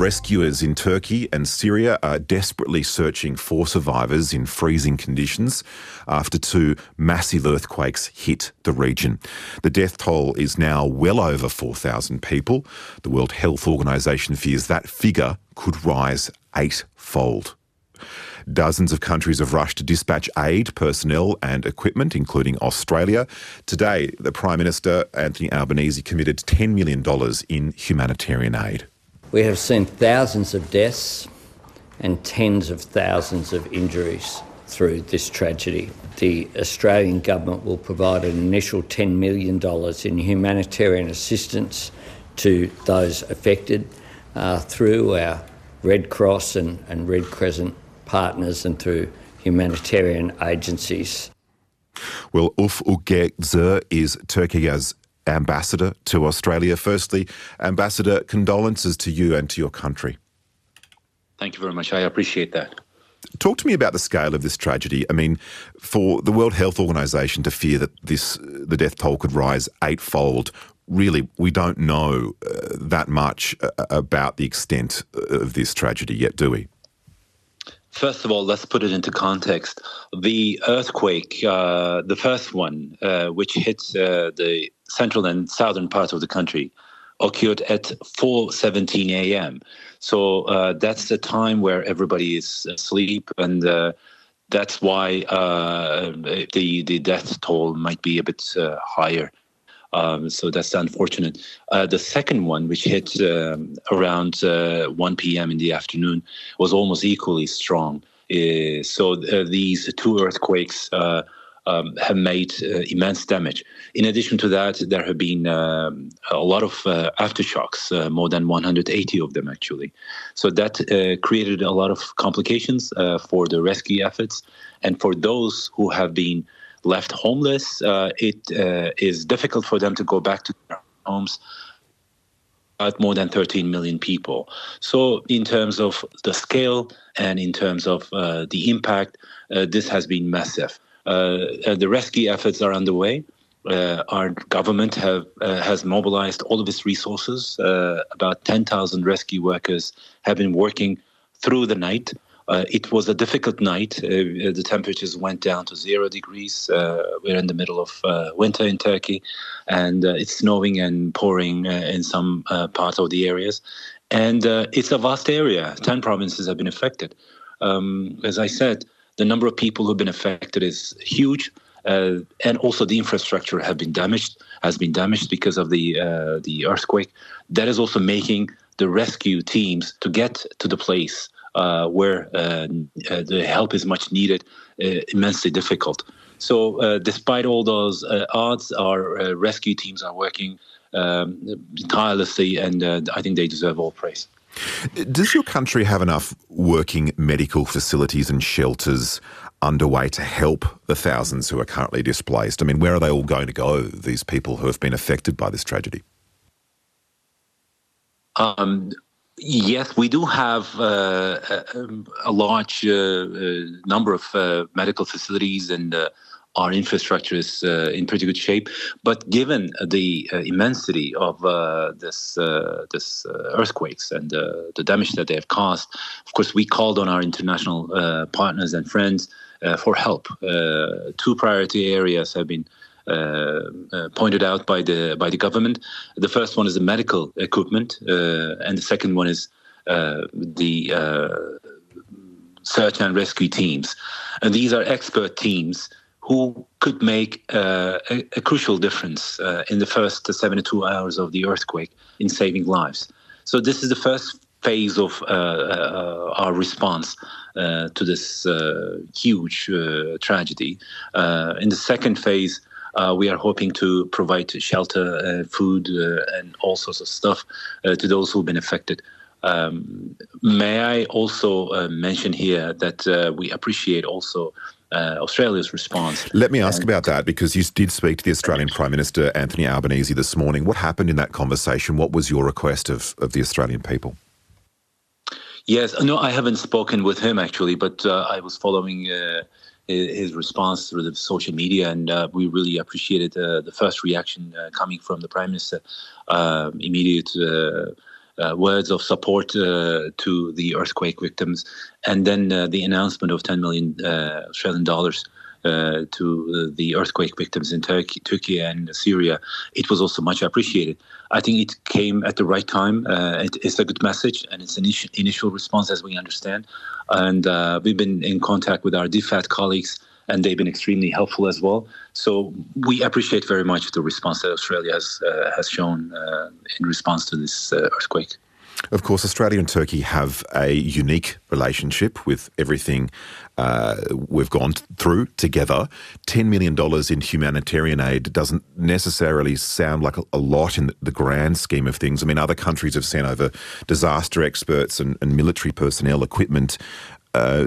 rescuers in Turkey and Syria are desperately searching for survivors in freezing conditions after two massive earthquakes hit the region. The death toll is now well over 4,000 people. The World Health Organization fears that figure could rise eightfold. Dozens of countries have rushed to dispatch aid, personnel, and equipment, including Australia. Today, the Prime Minister, Anthony Albanese, committed $10 million in humanitarian aid. We have seen thousands of deaths and tens of thousands of injuries through this tragedy. The Australian Government will provide an initial $10 million in humanitarian assistance to those affected uh, through our Red Cross and, and Red Crescent partners and through humanitarian agencies. Well, Ufuk Gezer is Turkey's ambassador to Australia. Firstly, Ambassador, condolences to you and to your country. Thank you very much. I appreciate that. Talk to me about the scale of this tragedy. I mean, for the World Health Organization to fear that this the death toll could rise eightfold, really, we don't know uh, that much uh, about the extent of this tragedy yet, do we? First of all, let's put it into context. The earthquake, uh, the first one, uh, which hit uh, the central and southern part of the country, occurred at 4:17 a.m. So uh, that's the time where everybody is asleep, and uh, that's why uh, the the death toll might be a bit higher. Um, so that's unfortunate. Uh, the second one, which hit um, around uh, 1 p.m. in the afternoon, was almost equally strong. Uh, so uh, these two earthquakes uh, um, have made uh, immense damage. In addition to that, there have been um, a lot of aftershocks, more than 180 of them actually. So that created a lot of complications for the rescue efforts and for those who have been left homeless. Uh, it uh, is difficult for them to go back to their homes. More than 13 million people. So, in terms of the scale and in terms of uh, the impact, uh, this has been massive. Uh, the rescue efforts are underway. Uh, our government have uh, has mobilized all of its resources. Uh, about 10,000 rescue workers have been working through the night uh, it was a difficult night. Uh, uh, the temperatures went down to zero degrees. Uh, we're in the middle of uh, winter in Turkey, and uh, it's snowing and pouring in some parts of the areas. And it's a vast area. Ten provinces have been affected. Um, as I said, the number of people who've been affected is huge. and also the infrastructure have been damaged has been damaged because of the the earthquake. That is also making the rescue teams to get to the place uh, where uh, uh, the help is much needed, immensely difficult. So, despite all those odds, our rescue teams are working um, tirelessly, and I think they deserve all praise. Does your country have enough working medical facilities and shelters underway to help the thousands who are currently displaced? I mean, where are they all going to go, these people who have been affected by this tragedy? Um, Yes, we do have uh, a, a, large uh, uh, number of uh, medical facilities and uh, our infrastructure is uh, in pretty good shape. But given the immensity of this this earthquakes and the damage that they have caused, of course, we called on our international partners and friends for help. two priority areas have been uh, uh, Uh, uh, pointed out by the by the government. The first one is the medical equipment, uh, and the second one is uh, the search and rescue teams. And these are expert teams who could make uh, a, a, crucial difference uh, in the first 72 hours of the earthquake in saving lives. So, this is the first phase of uh, our response to this huge tragedy. in the second phase, uh, we are hoping to provide shelter, uh, food, uh, and all sorts of stuff uh, to those who've been affected. Um, may I also uh, mention here that uh, we appreciate also uh, Australia's response. Let me ask and, about that because you did speak to the Australian Prime Minister Anthony Albanese this morning. What happened in that conversation? What was your request of, of the Australian people? Yes, no, I haven't spoken with him actually, but I was following his response through the social media, and uh, we really appreciated uh, the first reaction uh, coming from the prime minister. Um, immediate uh, uh, words of support uh, to the earthquake victims, and then the announcement of 10 million Australian dollars uh, to the earthquake victims in Turkey, Turkey and Syria, it was also much appreciated. I think it came at the right time. Uh, it, it's a good message, and it's an initial, initial response, as we understand. And uh, we've been in contact with our DFAT colleagues, and they've been extremely helpful as well. So we appreciate very much the response that Australia has uh, has shown uh, in response to this earthquake. Of course, Australia and Turkey have a unique relationship with everything uh, we've gone through together. $10 million in humanitarian aid doesn't necessarily sound like a, lot in the, the, grand scheme of things. I mean, other countries have sent over disaster experts and, and military personnel, equipment. Uh,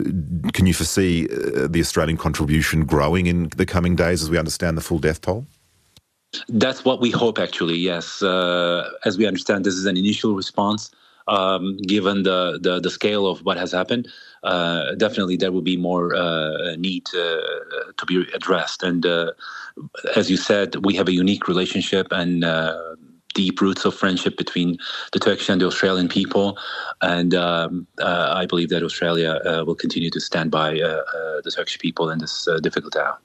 can you foresee uh, the Australian contribution growing in the coming days as we understand the full death toll? That's what we hope, actually, yes. Uh, as we understand, this is an initial response um, given the, the, the scale of what has happened. Uh, definitely, there will be more uh, need uh, to be addressed. And uh, as you said, we have a unique relationship and uh, deep roots of friendship between the Turkish and the Australian people. And um, uh, I believe that Australia will continue to stand by the Turkish people in this difficult hour.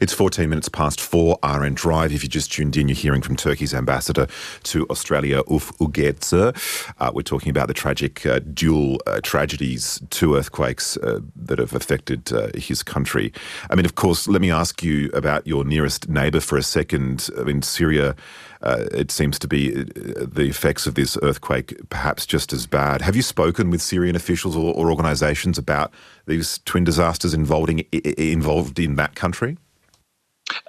It's 14 minutes past four RN Drive. If you just tuned in, you're hearing from Turkey's ambassador to Australia, Ufuk Gezer. Uh, we're talking about the tragic uh, dual uh, tragedies, two earthquakes uh, that have affected uh, his country. I mean, of course, let me ask you about your nearest neighbour for a second. I mean, Syria. Uh, it seems to be the effects of this earthquake perhaps just as bad. Have you spoken with Syrian officials or, or organisations about these twin disasters involving involved in that country?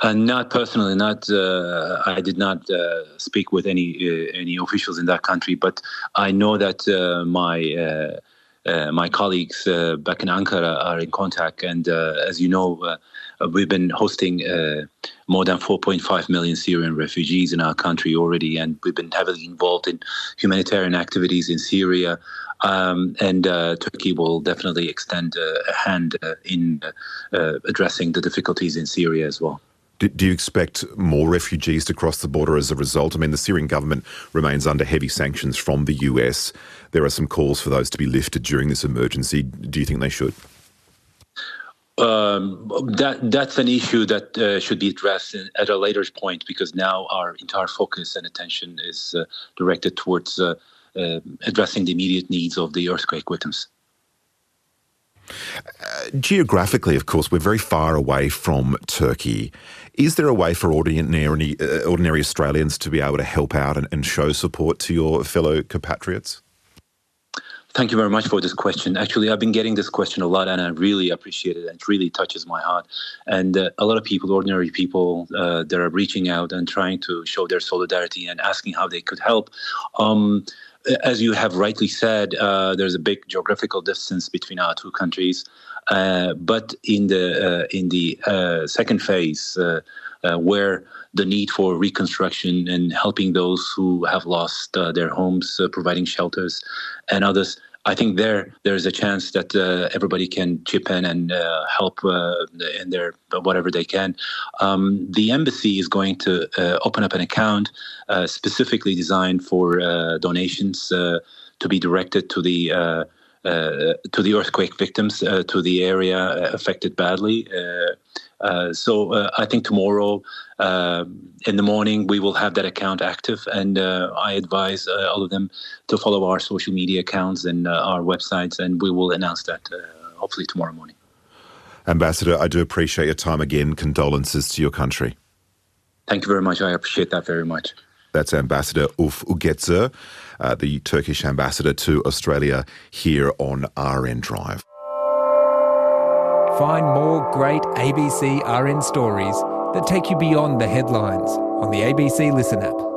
Uh, not personally, not. Uh, I did not uh, speak with any uh, any officials in that country, but I know that uh, my uh, my colleagues back in Ankara are in contact, and as you know, we've been hosting more than 4.5 million Syrian refugees in our country already, and we've been heavily involved in humanitarian activities in Syria. Um, and uh, Turkey will definitely extend uh, a hand uh, in addressing the difficulties in Syria as well. Do, do, you expect more refugees to cross the border as a result? I mean, the Syrian government remains under heavy sanctions from the US. There are some calls for those to be lifted during this emergency. Do you think they should? Um, that that's an issue that uh, should be addressed at a later point because now our entire focus and attention is uh, directed towards uh, uh addressing the immediate needs of the earthquake victims. Geographically, of course, we're very far away from Turkey. Is there a way for ordinary, uh, ordinary Australians to be able to help out and, and show support to your fellow compatriots? Thank you very much for this question. Actually, I've been getting this question a lot, and I really appreciate it. And it really touches my heart. And uh, a lot of people, ordinary people, uh, that are reaching out and trying to show their solidarity and asking how they could help. Um, as you have rightly said, uh, there's a big geographical distance between our two countries. Uh, but in the uh, in the uh, second phase, uh, where the need for reconstruction and helping those who have lost their homes, providing shelters, and others, I think there there is a chance that uh, everybody can chip in and uh, help uh, in their whatever they can. Um, the embassy is going to uh, open up an account uh, specifically designed for uh, donations to be directed to the to the earthquake victims to the area affected badly. Uh, so uh, I think tomorrow uh, in the morning we will have that account active, and uh, I advise uh, all of them to follow our social media accounts and our websites, and we will announce that hopefully tomorrow morning. Ambassador, I do appreciate your time again. Condolences to your country. Thank you very much. I appreciate that very much. That's Ambassador Ufuk Gezer, uh, the Turkish ambassador to Australia here on RN Drive. Find more great ABC RN stories that take you beyond the headlines on the ABC Listen app.